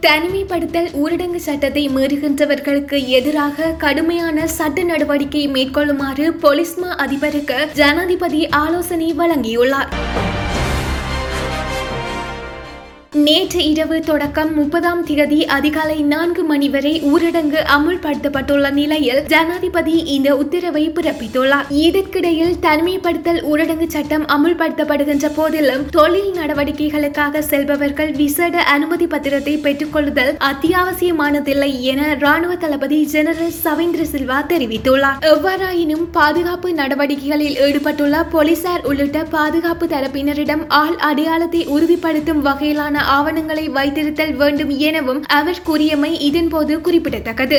தனிமைப்படுத்தல் ஊரடங்கு சட்டத்தை மீறுகின்றவர்களுக்கு எதிராக கடுமையான சட்ட நடவடிக்கை மேற்கொள்ளுமாறு பொலிஸ்மா அதிபருக்கு ஜனாதிபதி ஆலோசனை வழங்கியுள்ளார். நேற்று இரவு தொடக்கம் முப்பதாம் திகதி அதிகாலை நான்கு மணி வரை ஊரடங்கு அமுல்படுத்தப்பட்டுள்ள நிலையில் ஜனாதிபதி இந்த உத்தரவை பிறப்பித்துள்ளார். இதற்கிடையில் தனிமைப்படுத்தல் ஊரடங்கு சட்டம் அமுல்படுத்தப்படுகின்ற போதிலும் தொழில் நடவடிக்கைகளுக்காக செல்பவர்கள் விசேட அனுமதி பத்திரத்தை பெற்றுக்கொள்ளுதல் அத்தியாவசியமானதில்லை என ராணுவ தளபதி ஜெனரல் சவேந்திர சில்வா தெரிவித்துள்ளார். எவ்வாறாயினும் பாதுகாப்பு நடவடிக்கைகளில் ஈடுபட்டுள்ள போலீசார் உள்ளிட்ட பாதுகாப்பு தரப்பினரிடம் ஆள் அடையாளத்தை உறுதிப்படுத்தும் வகையிலான ஆவணங்களை வைத்திருத்தல் வேண்டும் எனவும் அவர் கூறியமை இதன்போது குறிப்பிடத்தக்கது.